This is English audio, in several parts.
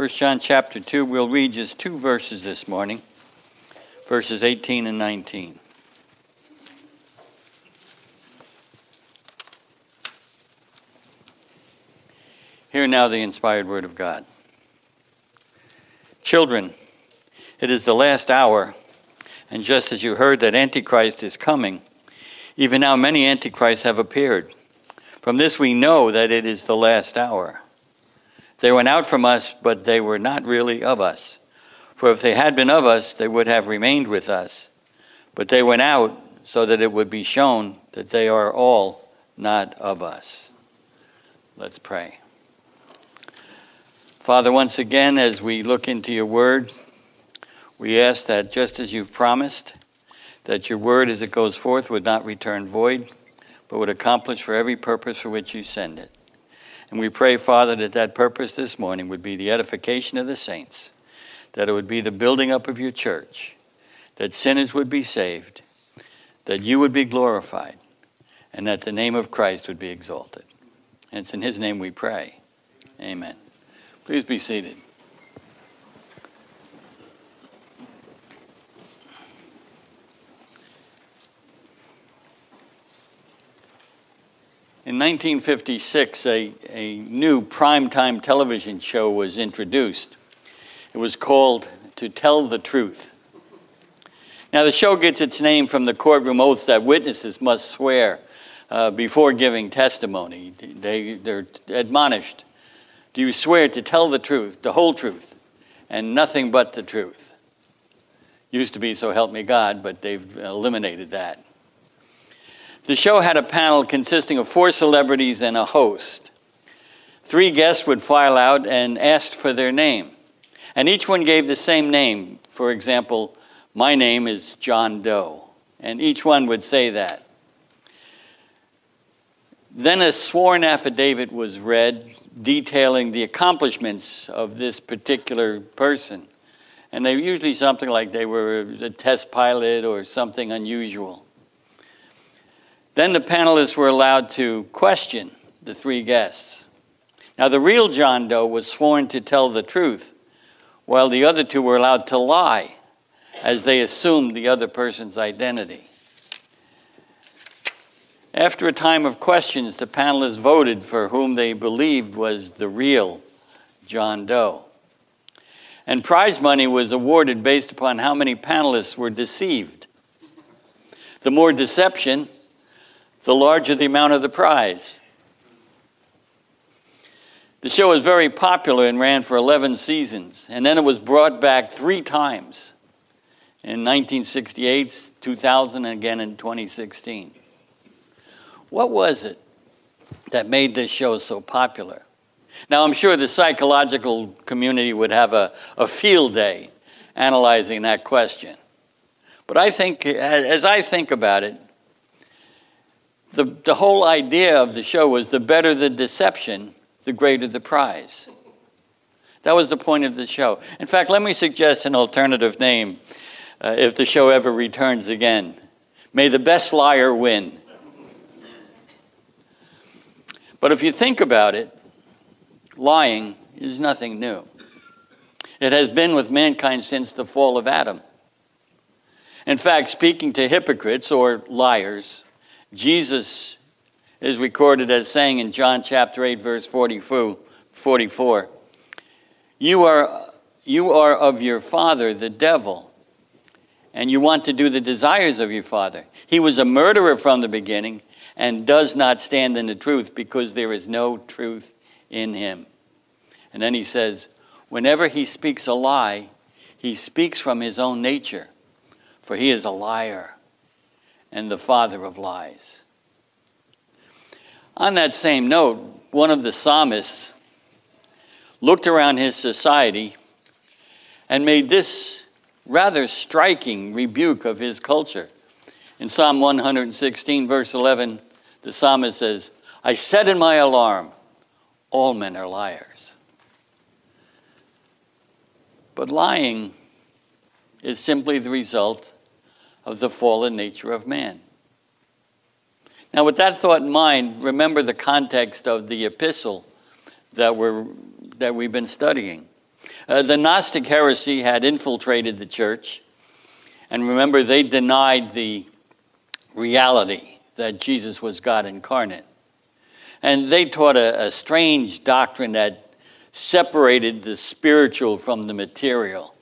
1 John chapter 2, we'll read just two verses this morning, verses 18 and 19. Hear now the inspired word of God. Children, it is the last hour, and just as you heard that Antichrist is coming, even now many Antichrists have appeared. From this we know that it is the last hour. They went out from us, but they were not really of us. For if they had been of us, they would have remained with us. But they went out so that it would be shown that they are all not of us. Let's pray. Father, once again, as we look into your word, we ask that just as you've promised, that your word as it goes forth would not return void, but would accomplish for every purpose for which you send it. And we pray, Father, that that purpose this morning would be the edification of the saints, that it would be the building up of your church, that sinners would be saved, that you would be glorified, and that the name of Christ would be exalted. And it's in his name we pray. Amen. Please be seated. In 1956, a, a new primetime television show was introduced. It was called To Tell the Truth. Now, the show gets its name from the courtroom oaths that witnesses must swear uh, before giving testimony. They, they're admonished Do you swear to tell the truth, the whole truth, and nothing but the truth? Used to be so help me God, but they've eliminated that. The show had a panel consisting of four celebrities and a host. Three guests would file out and asked for their name. And each one gave the same name. For example, my name is John Doe. And each one would say that. Then a sworn affidavit was read detailing the accomplishments of this particular person. And they were usually something like they were a test pilot or something unusual. Then the panelists were allowed to question the three guests. Now, the real John Doe was sworn to tell the truth, while the other two were allowed to lie as they assumed the other person's identity. After a time of questions, the panelists voted for whom they believed was the real John Doe. And prize money was awarded based upon how many panelists were deceived. The more deception, the larger the amount of the prize. The show was very popular and ran for 11 seasons, and then it was brought back three times in 1968, 2000, and again in 2016. What was it that made this show so popular? Now, I'm sure the psychological community would have a, a field day analyzing that question. But I think, as I think about it, the, the whole idea of the show was the better the deception, the greater the prize. That was the point of the show. In fact, let me suggest an alternative name uh, if the show ever returns again. May the best liar win. But if you think about it, lying is nothing new. It has been with mankind since the fall of Adam. In fact, speaking to hypocrites or liars, Jesus is recorded as saying in John chapter 8, verse 44, you are, you are of your father, the devil, and you want to do the desires of your father. He was a murderer from the beginning and does not stand in the truth because there is no truth in him. And then he says, whenever he speaks a lie, he speaks from his own nature, for he is a liar and the father of lies. On that same note, one of the psalmists looked around his society and made this rather striking rebuke of his culture. In Psalm 116, verse 11, the psalmist says, I said in my alarm, all men are liars. But lying is simply the result of the fallen nature of man. Now, with that thought in mind, remember the context of the epistle that, we're, that we've been studying. Uh, the Gnostic heresy had infiltrated the church. And remember, they denied the reality that Jesus was God incarnate. And they taught a, a strange doctrine that separated the spiritual from the material.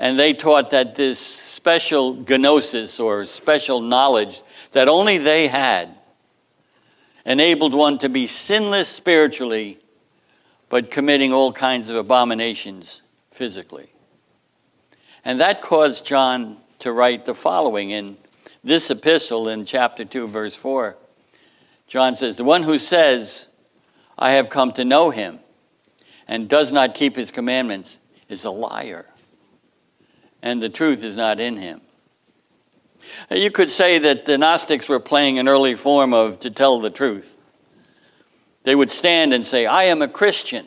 And they taught that this special gnosis or special knowledge that only they had enabled one to be sinless spiritually, but committing all kinds of abominations physically. And that caused John to write the following in this epistle in chapter 2, verse 4. John says, The one who says, I have come to know him, and does not keep his commandments, is a liar, and the truth is not in him. You could say that the Gnostics were playing an early form of to tell the truth. They would stand and say, I am a Christian,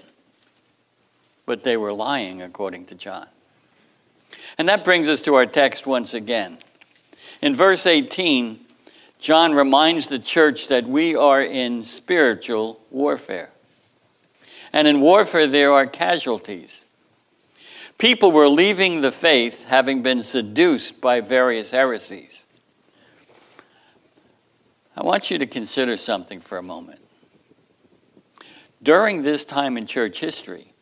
but they were lying, according to John. And that brings us to our text once again. In verse 18, John reminds the church that we are in spiritual warfare. And in warfare, there are casualties. People were leaving the faith having been seduced by various heresies. I want you to consider something for a moment. During this time in church history,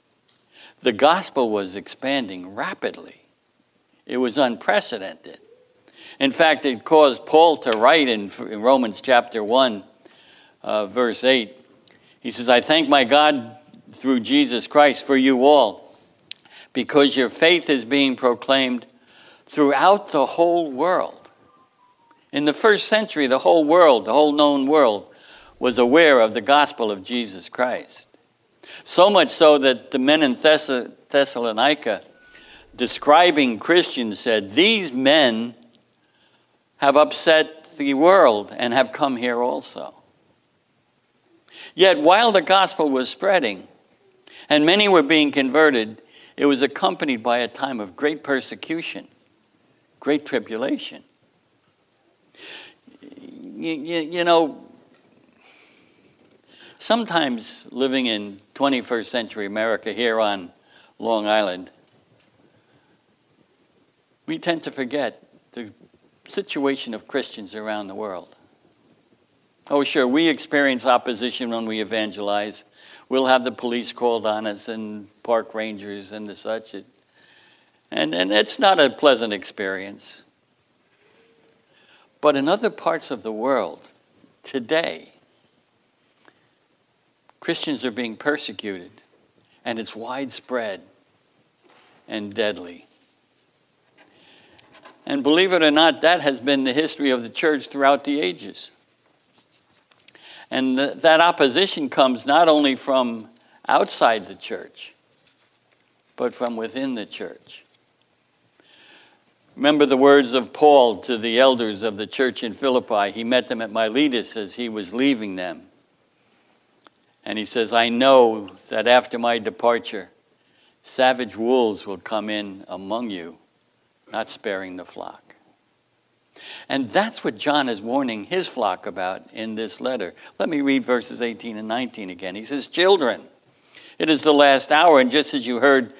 the gospel was expanding rapidly. It was unprecedented. In fact, it caused Paul to write in, Romans chapter 1, uh, verse 8. He says, I thank my God through Jesus Christ for you all because your faith is being proclaimed throughout the whole world. In the first century, the whole world, the whole known world, was aware of the gospel of Jesus Christ. So much so that the men in Thess- Thessalonica, describing Christians, said, These men have upset the world and have come here also. Yet, while the gospel was spreading and many were being converted, it was accompanied by a time of great persecution, great tribulation. You, you, you know, sometimes living in 21st century America here on Long Island, we tend to forget the situation of Christians around the world. Oh, sure, we experience opposition when we evangelize we'll have the police called on us and park rangers and the such. And, and it's not a pleasant experience. But in other parts of the world today, Christians are being persecuted, and it's widespread and deadly. And believe it or not, that has been the history of the church throughout the ages. And th- that opposition comes not only from outside the church, but from within the church. Remember the words of Paul to the elders of the church in Philippi. He met them at Miletus as he was leaving them. And he says, I know that after my departure, savage wolves will come in among you, not sparing the flock. And that's what John is warning his flock about in this letter. Let me read verses 18 and 19 again. He says, Children, it is the last hour, and just as you heard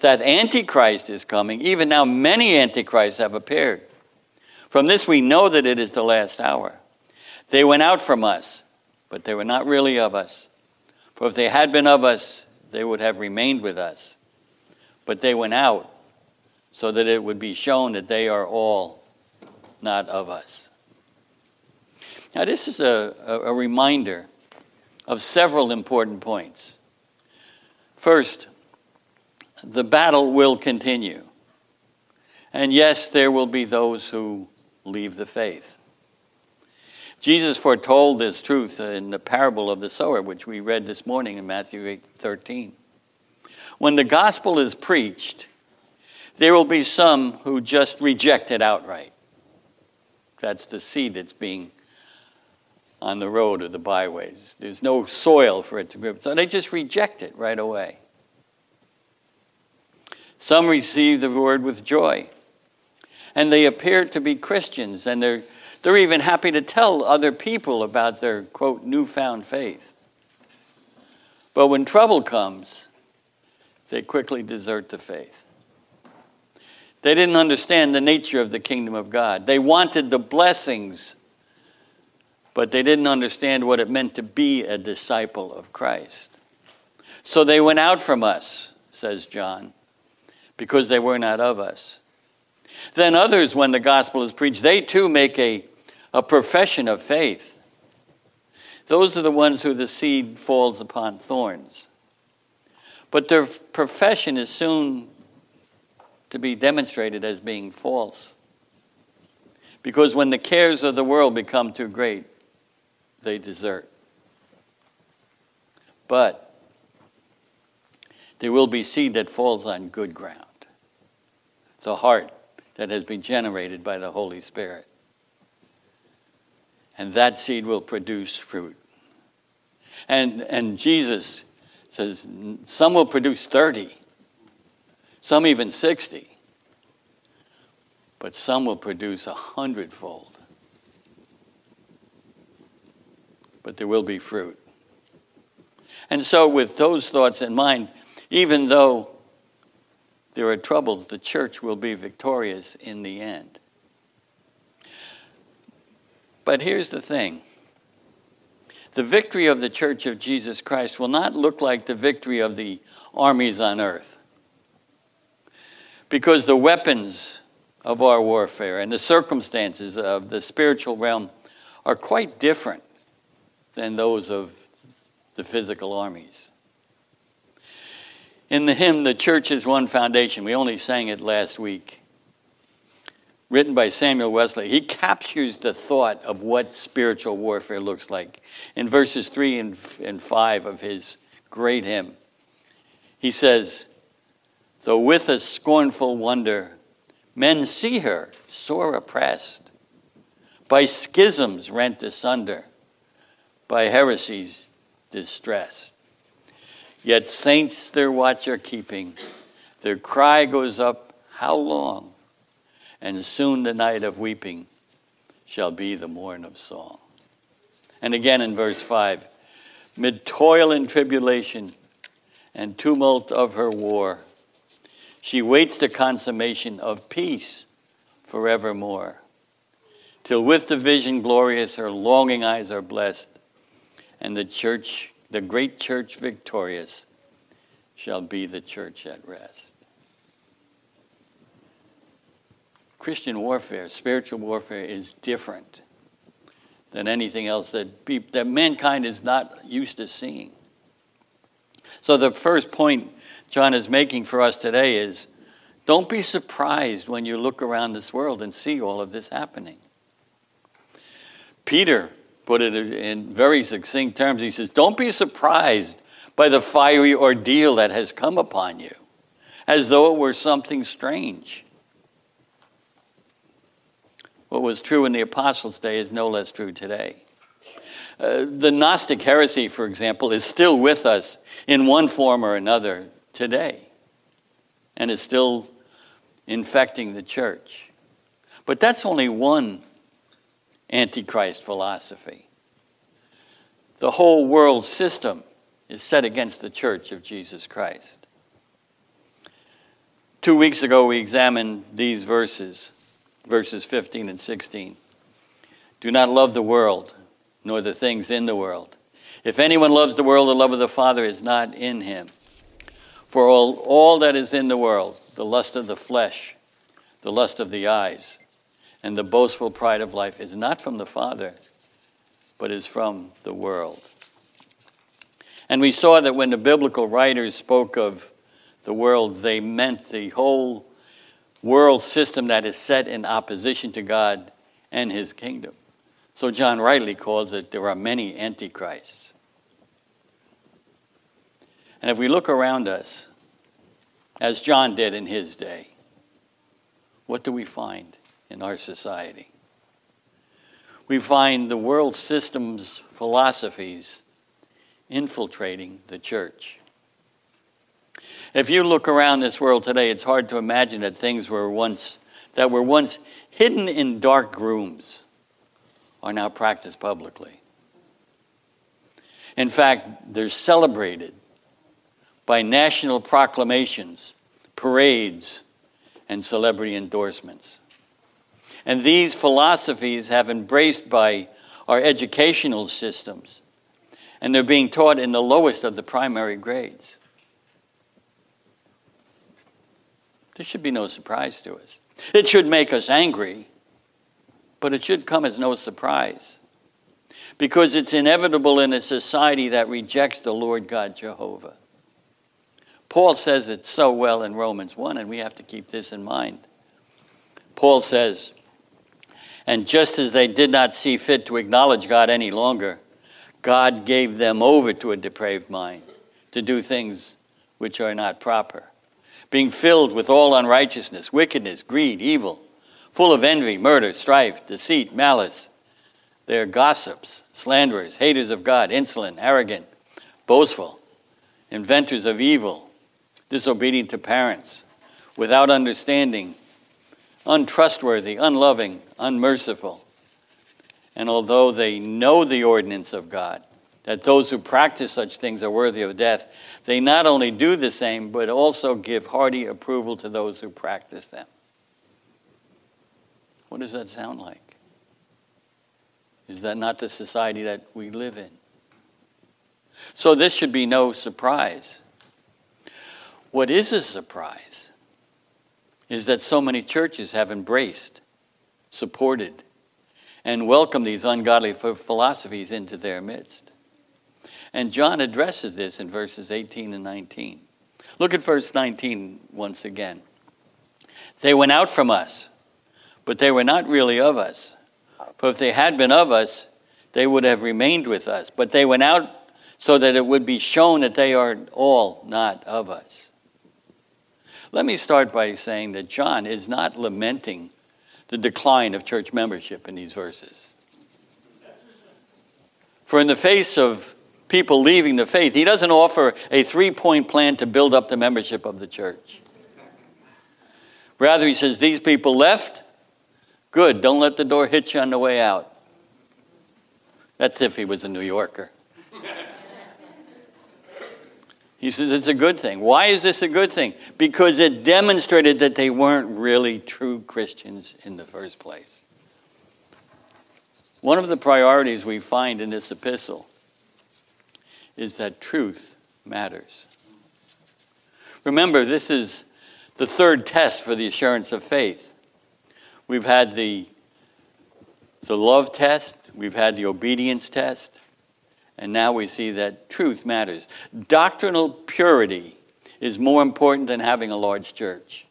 that Antichrist is coming, even now many Antichrists have appeared. From this we know that it is the last hour. They went out from us, but they were not really of us. For if they had been of us, they would have remained with us. But they went out so that it would be shown that they are all not of us. Now, this is a, a, reminder of several important points. First, the battle will continue. And yes, there will be those who leave the faith. Jesus foretold this truth in the parable of the sower, which we read this morning in Matthew 8 13. When the gospel is preached, there will be some who just reject it outright. That's the seed that's being on the road or the byways. There's no soil for it to grow. So they just reject it right away. Some receive the word with joy. And they appear to be Christians, and they're, they're even happy to tell other people about their, quote, newfound faith. But when trouble comes, they quickly desert the faith. They didn't understand the nature of the kingdom of God. They wanted the blessings, but they didn't understand what it meant to be a disciple of Christ. So they went out from us, says John, because they were not of us. Then others, when the gospel is preached, they too make a, a profession of faith. Those are the ones who the seed falls upon thorns. But their profession is soon to be demonstrated as being false. Because when the cares of the world become too great, they desert. But there will be seed that falls on good ground. The heart that has been generated by the Holy Spirit. And that seed will produce fruit. And, and Jesus says some will produce 30, some even 60, but some will produce a hundredfold. But there will be fruit. And so, with those thoughts in mind, even though there are troubles, the church will be victorious in the end. But here's the thing the victory of the church of Jesus Christ will not look like the victory of the armies on earth. Because the weapons of our warfare and the circumstances of the spiritual realm are quite different than those of the physical armies. In the hymn, The Church is One Foundation, we only sang it last week, written by Samuel Wesley, he captures the thought of what spiritual warfare looks like in verses 3 and, and 5 of his great hymn. He says, Though with a scornful wonder men see her sore oppressed, by schisms rent asunder, by heresies distressed. Yet saints their watch are keeping. Their cry goes up, How long? And soon the night of weeping shall be the morn of song. And again in verse 5 Mid toil and tribulation and tumult of her war, she waits the consummation of peace forevermore. Till with the vision glorious her longing eyes are blessed, and the church the great church victorious shall be the church at rest. Christian warfare, spiritual warfare, is different than anything else that, be, that mankind is not used to seeing. So, the first point John is making for us today is don't be surprised when you look around this world and see all of this happening. Peter put it in very succinct terms. He says, Don't be surprised by the fiery ordeal that has come upon you, as though it were something strange. What was true in the Apostles' day is no less true today. Uh, the Gnostic heresy, for example, is still with us in one form or another today and is still infecting the church. But that's only one Antichrist philosophy. The whole world system is set against the church of Jesus Christ. Two weeks ago, we examined these verses, verses 15 and 16. Do not love the world, nor the things in the world. If anyone loves the world, the love of the Father is not in him. For all, all that is in the world, the lust of the flesh, the lust of the eyes, and the boastful pride of life is not from the Father, but is from the world. And we saw that when the biblical writers spoke of the world, they meant the whole world system that is set in opposition to God and his kingdom. So John rightly calls it there are many antichrists. And if we look around us, as John did in his day, what do we find? in our society. We find the world system's philosophies infiltrating the church. If you look around this world today, it's hard to imagine that things were once that were once hidden in dark rooms are now practiced publicly. In fact, they're celebrated by national proclamations, parades, and celebrity endorsements. And these philosophies have embraced by our educational systems, and they're being taught in the lowest of the primary grades. This should be no surprise to us. It should make us angry, but it should come as no surprise because it's inevitable in a society that rejects the Lord God Jehovah. Paul says it so well in Romans 1, and we have to keep this in mind. Paul says, And just as they did not see fit to acknowledge God any longer, God gave them over to a depraved mind to do things which are not proper, being filled with all unrighteousness, wickedness, greed, evil, full of envy, murder, strife, deceit, malice. They are gossips, slanderers, haters of God, insolent, arrogant, boastful, inventors of evil, disobedient to parents, without understanding, untrustworthy, unloving, unmerciful. And although they know the ordinance of God, that those who practice such things are worthy of death, they not only do the same, but also give hearty approval to those who practice them. What does that sound like? Is that not the society that we live in? So this should be no surprise. What is a surprise is that so many churches have embraced, supported, and welcomed these ungodly philosophies into their midst. And John addresses this in verses 18 and 19. Look at verse 19 once again. They went out from us, but they were not really of us. For if they had been of us, they would have remained with us. But they went out so that it would be shown that they are all not of us. Let me start by saying that John is not lamenting the decline of church membership in these verses. For in the face of people leaving the faith, he doesn't offer a three point plan to build up the membership of the church. Rather, he says, These people left, Good. Don't let the door hit you on the way out. That's if he was a New Yorker. He says it's a good thing. Why is this a good thing? Because it demonstrated that they weren't really true Christians in the first place. One of the priorities we find in this epistle is that truth matters. Remember, this is the third test for the assurance of faith. We've had the, the love test, we've had the obedience test, and now we see that truth matters. Doctrinal purity is more important than having a large church.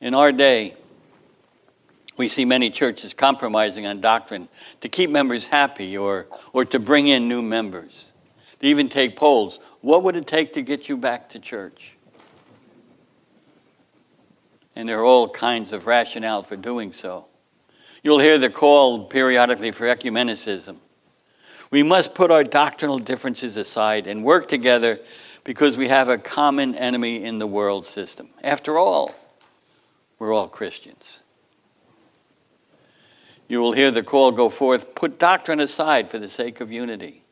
In our day, we see many churches compromising on doctrine to keep members happy or, or to bring in new members. They even take polls. What would it take to get you back to church? and there are all kinds of rationale for doing so. You'll hear the call periodically for ecumenicism. We must put our doctrinal differences aside and work together because we have a common enemy in the world system. After all, we're all Christians. You will hear the call go forth put doctrine aside for the sake of unity.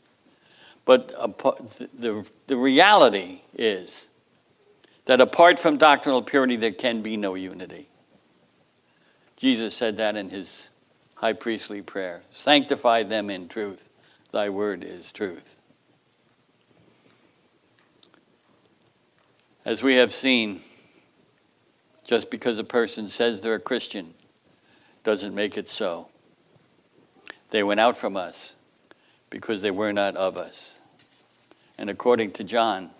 But the, reality is that apart from doctrinal purity, there can be no unity. Jesus said that in his high priestly prayer Sanctify them in truth, thy word is truth. As we have seen, just because a person says they're a Christian doesn't make it so. They went out from us because they were not of us. And according to John,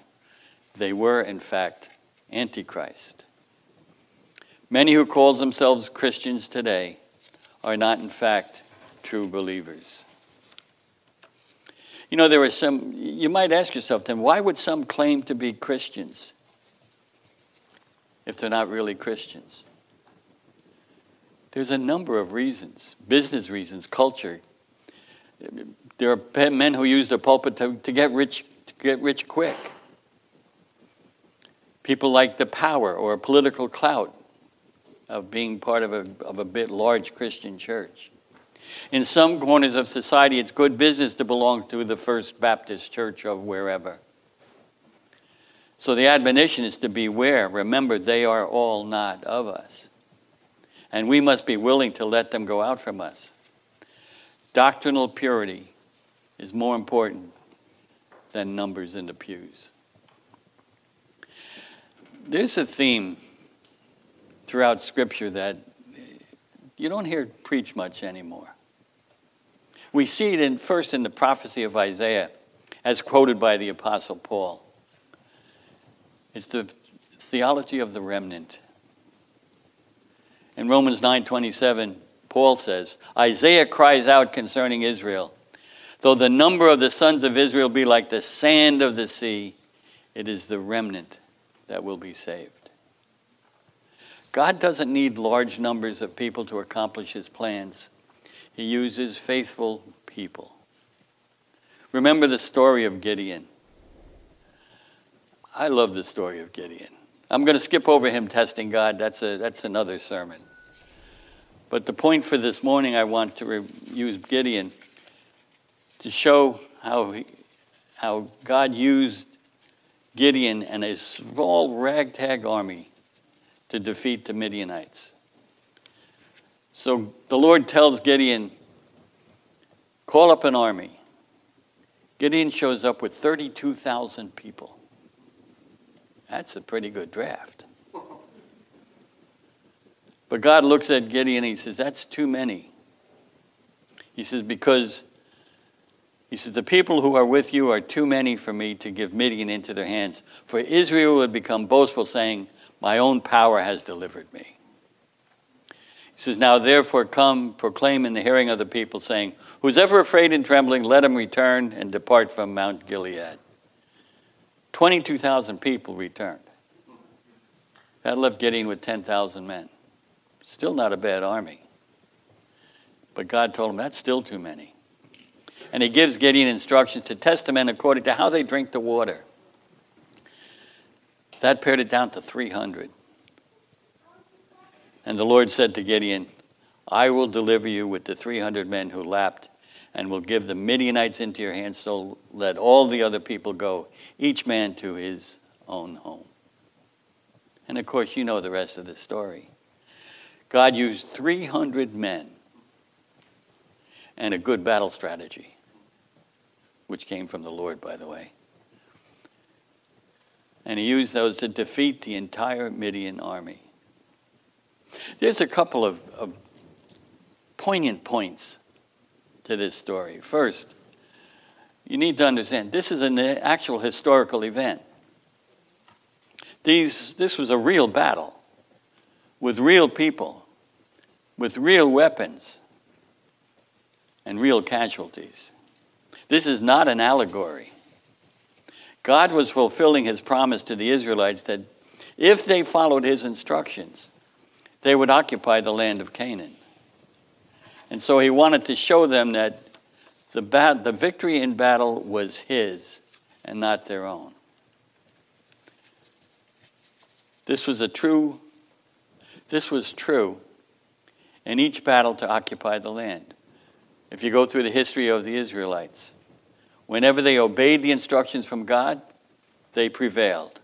they were, in fact, Antichrist. Many who call themselves Christians today are not, in fact, true believers. You know, there are some, you might ask yourself then, why would some claim to be Christians if they're not really Christians? There's a number of reasons business reasons, culture. There are men who use the pulpit to, to, get, rich, to get rich quick. People like the power or political clout of being part of a, of a bit large Christian church. In some corners of society, it's good business to belong to the First Baptist Church of wherever. So the admonition is to beware. Remember, they are all not of us. And we must be willing to let them go out from us. Doctrinal purity is more important than numbers in the pews. There's a theme throughout Scripture that you don't hear preached much anymore. We see it in, first in the prophecy of Isaiah, as quoted by the Apostle Paul. It's the theology of the remnant. In Romans 9:27, Paul says, Isaiah cries out concerning Israel, though the number of the sons of Israel be like the sand of the sea, it is the remnant that will be saved. God doesn't need large numbers of people to accomplish his plans. He uses faithful people. Remember the story of Gideon. I love the story of Gideon. I'm going to skip over him testing God. That's, a, that's another sermon. But the point for this morning, I want to re- use Gideon to show how, he, how God used Gideon and a small ragtag army to defeat the Midianites. So the Lord tells Gideon, call up an army. Gideon shows up with 32,000 people. That's a pretty good draft. But God looks at Gideon and he says, That's too many. He says, Because he says, The people who are with you are too many for me to give Midian into their hands. For Israel would become boastful, saying, My own power has delivered me. He says, Now therefore come, proclaim in the hearing of the people, saying, Who's ever afraid and trembling, let him return and depart from Mount Gilead. 22,000 people returned. That left Gideon with 10,000 men. Still not a bad army. But God told him that's still too many. And he gives Gideon instructions to test the men according to how they drink the water. That pared it down to 300. And the Lord said to Gideon, I will deliver you with the 300 men who lapped and will give the Midianites into your hands, so let all the other people go, each man to his own home. And of course, you know the rest of the story. God used 300 men and a good battle strategy, which came from the Lord, by the way. And he used those to defeat the entire Midian army. There's a couple of, of poignant points to this story. First, you need to understand this is an actual historical event. These, this was a real battle with real people, with real weapons, and real casualties. This is not an allegory. God was fulfilling his promise to the Israelites that if they followed his instructions, they would occupy the land of Canaan. And so he wanted to show them that the, bat- the victory in battle was his and not their own. This was a true, this was true in each battle to occupy the land. If you go through the history of the Israelites, whenever they obeyed the instructions from God, they prevailed.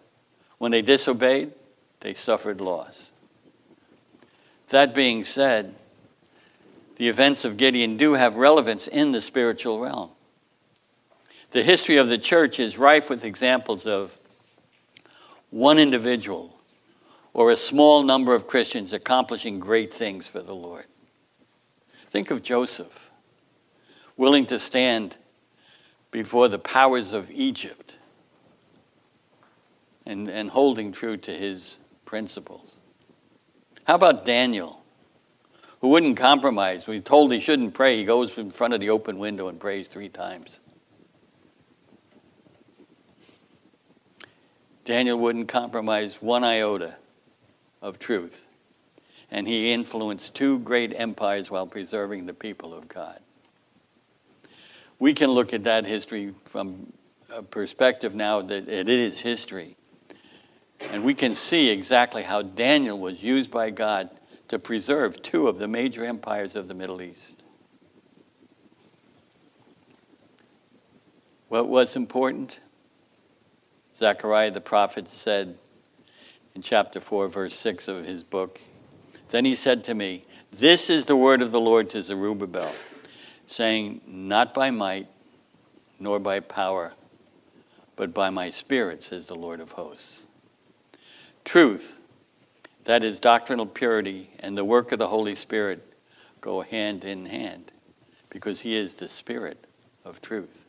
When they disobeyed, they suffered loss. That being said, the events of Gideon do have relevance in the spiritual realm. The history of the church is rife with examples of one individual or a small number of Christians accomplishing great things for the Lord. Think of Joseph, willing to stand before the powers of Egypt and, and holding true to his principles. How about Daniel? who wouldn't compromise. We told he shouldn't pray. He goes in front of the open window and prays three times. Daniel wouldn't compromise one iota of truth. And he influenced two great empires while preserving the people of God. We can look at that history from a perspective now that it is history. And we can see exactly how Daniel was used by God to preserve two of the major empires of the Middle East. What was important? Zechariah the prophet said in chapter 4, verse 6 of his book, Then he said to me, This is the word of the Lord to Zerubbabel, saying, Not by might, nor by power, but by my spirit, says the Lord of hosts. Truth, that is doctrinal purity, and the work of the Holy Spirit go hand in hand because he is the spirit of truth.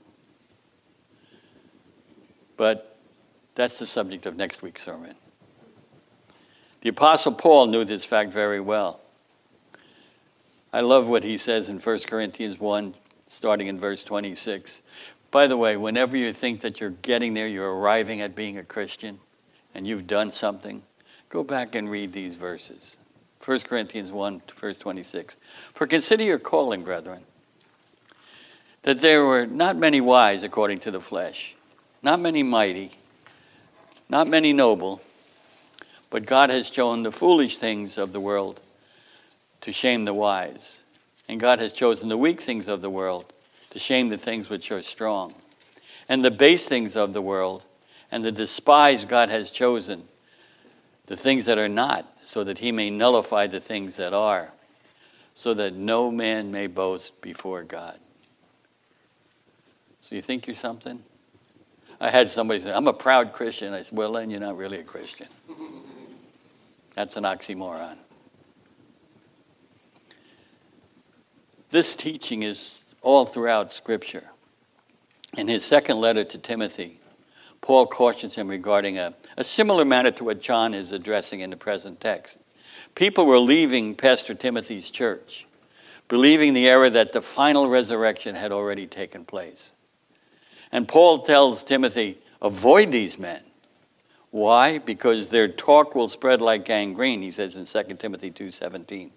But that's the subject of next week's sermon. The Apostle Paul knew this fact very well. I love what he says in 1 Corinthians 1, starting in verse 26. By the way, whenever you think that you're getting there, you're arriving at being a Christian, and you've done something, go back and read these verses. 1 Corinthians 1, verse 26. For consider your calling, brethren, that there were not many wise according to the flesh, not many mighty, not many noble, but God has chosen the foolish things of the world to shame the wise. And God has chosen the weak things of the world to shame the things which are strong. And the base things of the world and the despised God has chosen, the things that are not, so that he may nullify the things that are, so that no man may boast before God. So you think you're something? I had somebody say, I'm a proud Christian. I said, Well, then you're not really a Christian. That's an oxymoron. This teaching is all throughout Scripture. In his second letter to Timothy, Paul cautions him regarding a, a similar matter to what John is addressing in the present text. People were leaving Pastor Timothy's church, believing the error that the final resurrection had already taken place. And Paul tells Timothy, avoid these men. Why? Because their talk will spread like gangrene, he says in 2 Timothy 2.17.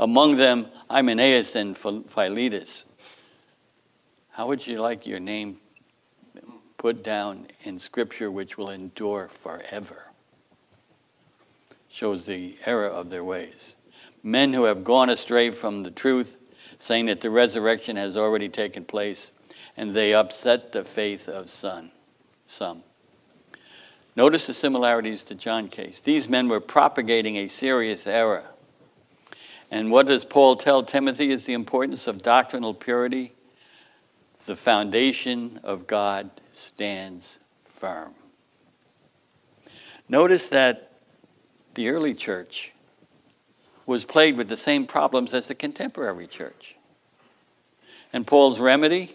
Among them, Hymenaeus and Philetus. How would you like your name put down in Scripture which will endure forever? Shows the error of their ways. Men who have gone astray from the truth, saying that the resurrection has already taken place, and they upset the faith of son, some. Notice the similarities to John case. These men were propagating a serious error. And what does Paul tell Timothy is the importance of doctrinal purity? The foundation of God stands firm. Notice that the early church was plagued with the same problems as the contemporary church. And Paul's remedy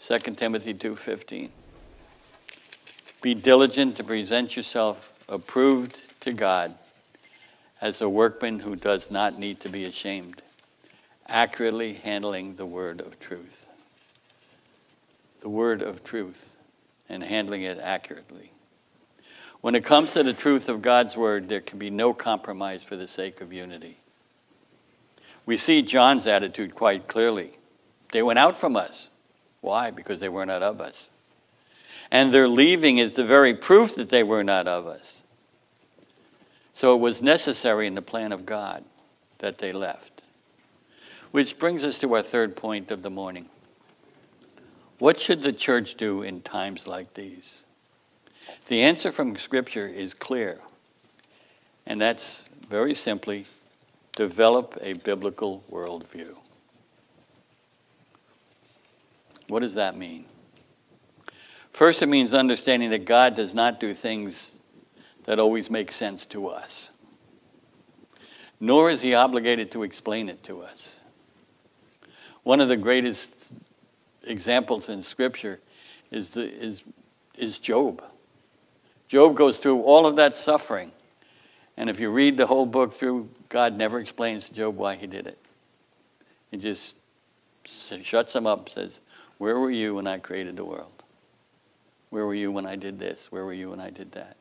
2 Timothy 2:15. Be diligent to present yourself approved to God as a workman who does not need to be ashamed, accurately handling the word of truth. The word of truth and handling it accurately. When it comes to the truth of God's word, there can be no compromise for the sake of unity. We see John's attitude quite clearly. They went out from us. Why? Because they were not of us. And their leaving is the very proof that they were not of us. So it was necessary in the plan of God that they left. Which brings us to our third point of the morning. What should the church do in times like these? The answer from Scripture is clear, and that's very simply develop a biblical worldview. What does that mean? First, it means understanding that God does not do things that always make sense to us, nor is He obligated to explain it to us. One of the greatest examples in Scripture is, the, is, is Job. Job goes through all of that suffering. And if you read the whole book through, God never explains to Job why he did it. He just shuts him up, says, where were you when I created the world? Where were you when I did this? Where were you when I did that?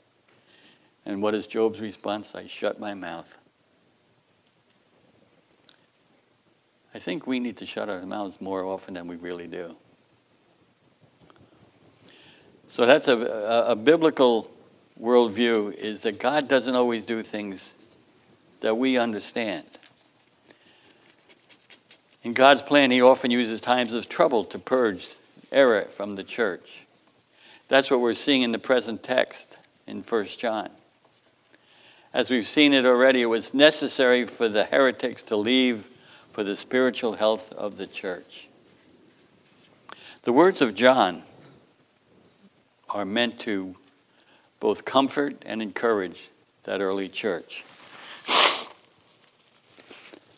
And what is Job's response? I shut my mouth. I think we need to shut our mouths more often than we really do. So that's a, a, a, biblical worldview is that God doesn't always do things that we understand. In God's plan, He often uses times of trouble to purge error from the church. That's what we're seeing in the present text in 1 John. As we've seen it already, it was necessary for the heretics to leave for the spiritual health of the church. The words of John are meant to both comfort and encourage that early church.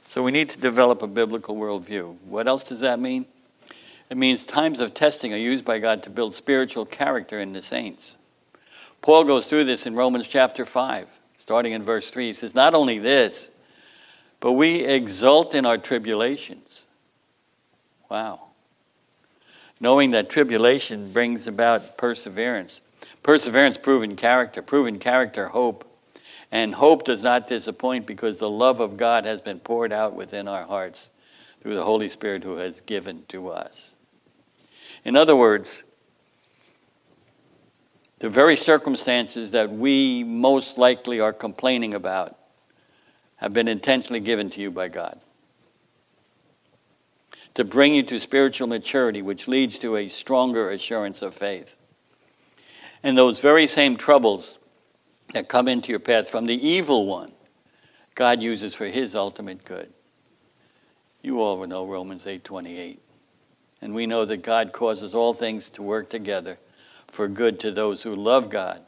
So we need to develop a biblical worldview. What else does that mean? It means times of testing are used by God to build spiritual character in the saints. Paul goes through this in Romans chapter 5, starting in verse 3. He says, Not only this, but we exult in our tribulations. Wow. Knowing that tribulation brings about perseverance. Perseverance, proven character. Proven character, hope. And hope does not disappoint because the love of God has been poured out within our hearts through the Holy Spirit who has given to us. In other words, the very circumstances that we most likely are complaining about have been intentionally given to you by God to bring you to spiritual maturity, which leads to a stronger assurance of faith. And those very same troubles that come into your path from the evil one, God uses for his ultimate good. You all know Romans 8:28. And we know that God causes all things to work together for good to those who love God,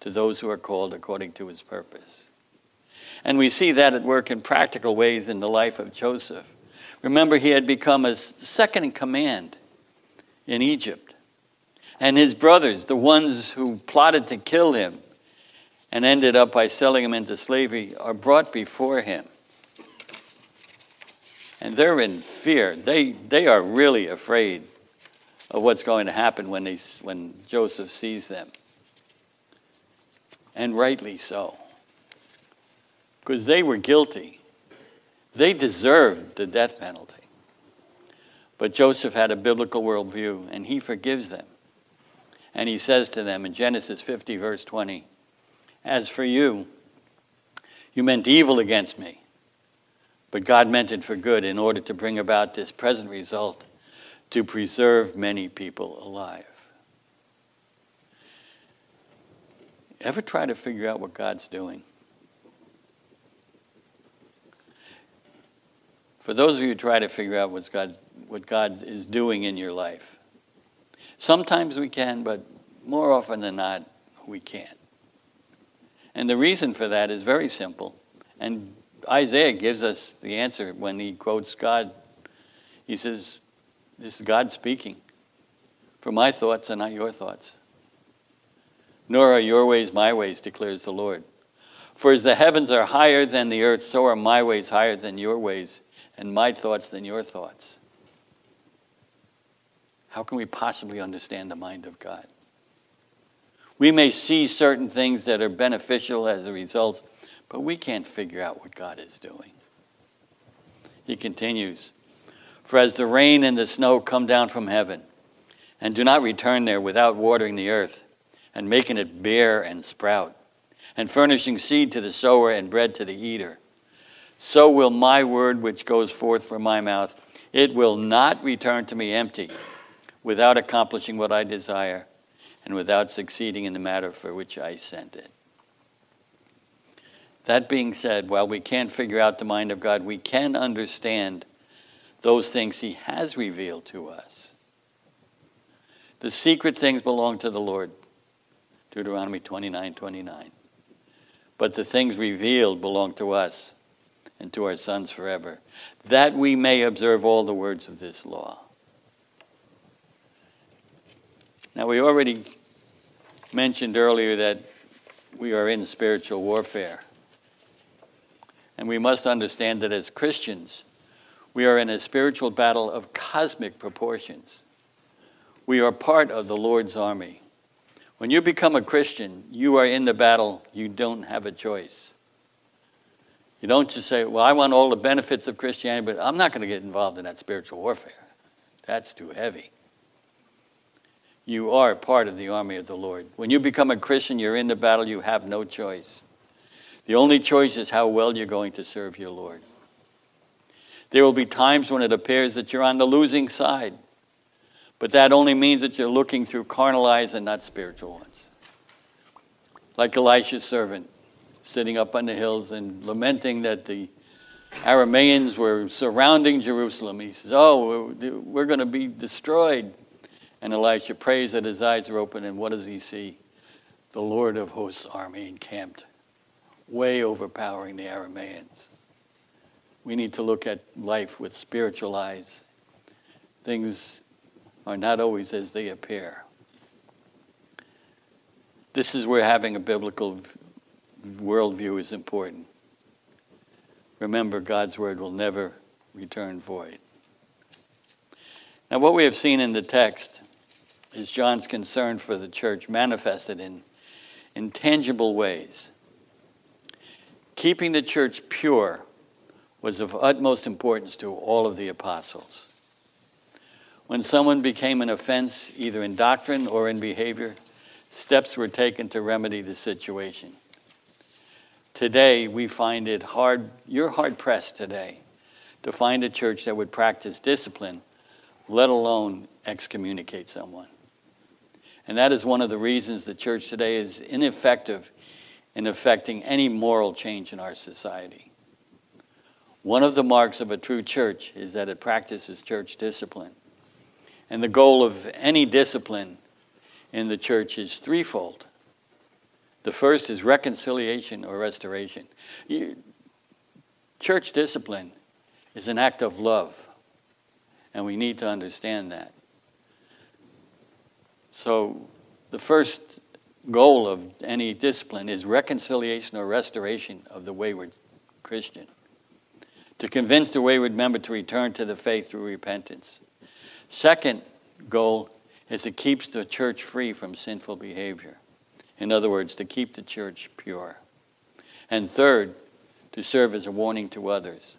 to those who are called according to his purpose. And we see that at work in practical ways in the life of Joseph. Remember, he had become a second in command in Egypt. And his brothers, the ones who plotted to kill him and ended up by selling him into slavery, are brought before him and they're in fear. They, they are really afraid of what's going to happen when, they, when Joseph sees them. And rightly so. Because they were guilty. They deserved the death penalty. But Joseph had a biblical worldview, and he forgives them. And he says to them in Genesis 50, verse 20, As for you, you meant evil against me but God meant it for good in order to bring about this present result to preserve many people alive. Ever try to figure out what God's doing? For those of you who try to figure out what's God, what God is doing in your life, sometimes we can, but more often than not, we can't. And the reason for that is very simple and Isaiah gives us the answer when he quotes God. He says, This is God speaking. For my thoughts are not your thoughts, nor are your ways my ways, declares the Lord. For as the heavens are higher than the earth, so are my ways higher than your ways, and my thoughts than your thoughts. How can we possibly understand the mind of God? We may see certain things that are beneficial as a result but we can't figure out what God is doing. He continues For as the rain and the snow come down from heaven, and do not return there without watering the earth, and making it bear and sprout, and furnishing seed to the sower and bread to the eater, so will my word which goes forth from my mouth, it will not return to me empty, without accomplishing what I desire, and without succeeding in the matter for which I sent it. That being said, while we can't figure out the mind of God, we can understand those things He has revealed to us. The secret things belong to the Lord. Deuteronomy 29 29. But the things revealed belong to us and to our sons forever, that we may observe all the words of this law. Now, we already mentioned earlier that we are in spiritual warfare. And we must understand that as Christians, we are in a spiritual battle of cosmic proportions. We are part of the Lord's army. When you become a Christian, you are in the battle. You don't have a choice. You don't just say, Well, I want all the benefits of Christianity, but I'm not going to get involved in that spiritual warfare. That's too heavy. You are part of the army of the Lord. When you become a Christian, you're in the battle. You have no choice. The only choice is how well you're going to serve your Lord. There will be times when it appears that you're on the losing side, But that only means that you're looking through carnal eyes and not spiritual ones. Like Elisha's servant, sitting up on the hills and lamenting that the Arameans were surrounding Jerusalem. He says, Oh, we're, we're going to be destroyed. And Elisha prays that his eyes are open, and what does he see? The Lord of hosts' army encamped, way overpowering the Arameans. We need to look at life with spiritual eyes. Things are not always as they appear. This is where having a biblical worldview is important. Remember, God's word will never return void. Now, what we have seen in the text is John's concern for the church manifested in intangible ways. Keeping the church pure was of utmost importance to all of the apostles. When someone became an offense, either in doctrine or in behavior, steps were taken to remedy the situation. Today, we find it hard, you're hard pressed today to find a church that would practice discipline, let alone excommunicate someone. And that is one of the reasons the church today is ineffective in affecting any moral change in our society. One of the marks of a true church is that it practices church discipline. And the goal of any discipline in the church is threefold. The first is reconciliation or restoration. Church discipline is an act of love, and we need to understand that. So, the first goal of any discipline is reconciliation or restoration of the wayward Christian. To convince the wayward member to return to the faith through repentance. Second goal is it keeps the church free from sinful behavior. In other words, to keep the church pure. And third, to serve as a warning to others,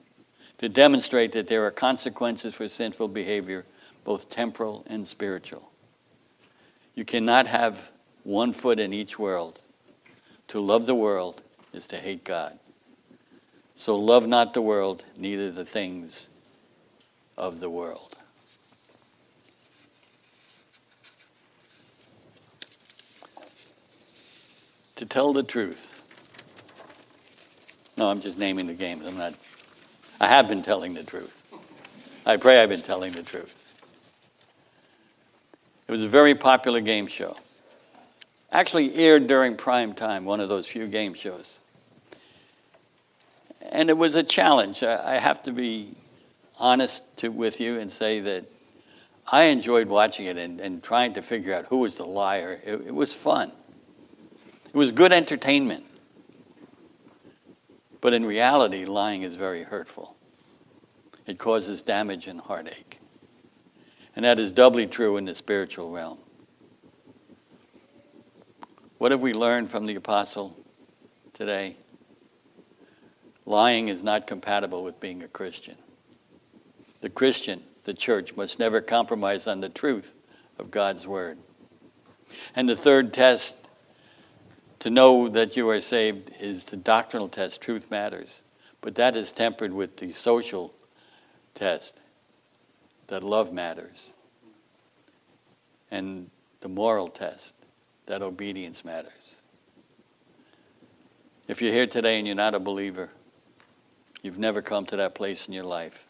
to demonstrate that there are consequences for sinful behavior, both temporal and spiritual. You cannot have one foot in each world. To love the world is to hate God. So love not the world, neither the things of the world. To tell the truth. No, I'm just naming the games. I'm not. I have been telling the truth. I pray I've been telling the truth. It was a very popular game show. Actually aired during prime time, one of those few game shows. And it was a challenge. I have to be honest to, with you and say that I enjoyed watching it and, and trying to figure out who was the liar. It, it was fun. It was good entertainment. But in reality, lying is very hurtful. It causes damage and heartache. And that is doubly true in the spiritual realm. What have we learned from the apostle today? Lying is not compatible with being a Christian. The Christian, the church, must never compromise on the truth of God's word. And the third test to know that you are saved is the doctrinal test. Truth matters. But that is tempered with the social test that love matters, and the moral test that obedience matters. If you're here today and you're not a believer, you've never come to that place in your life.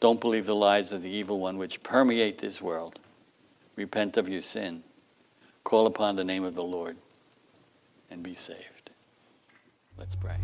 Don't believe the lies of the evil one which permeate this world. Repent of your sin. Call upon the name of the Lord and be saved. Let's pray.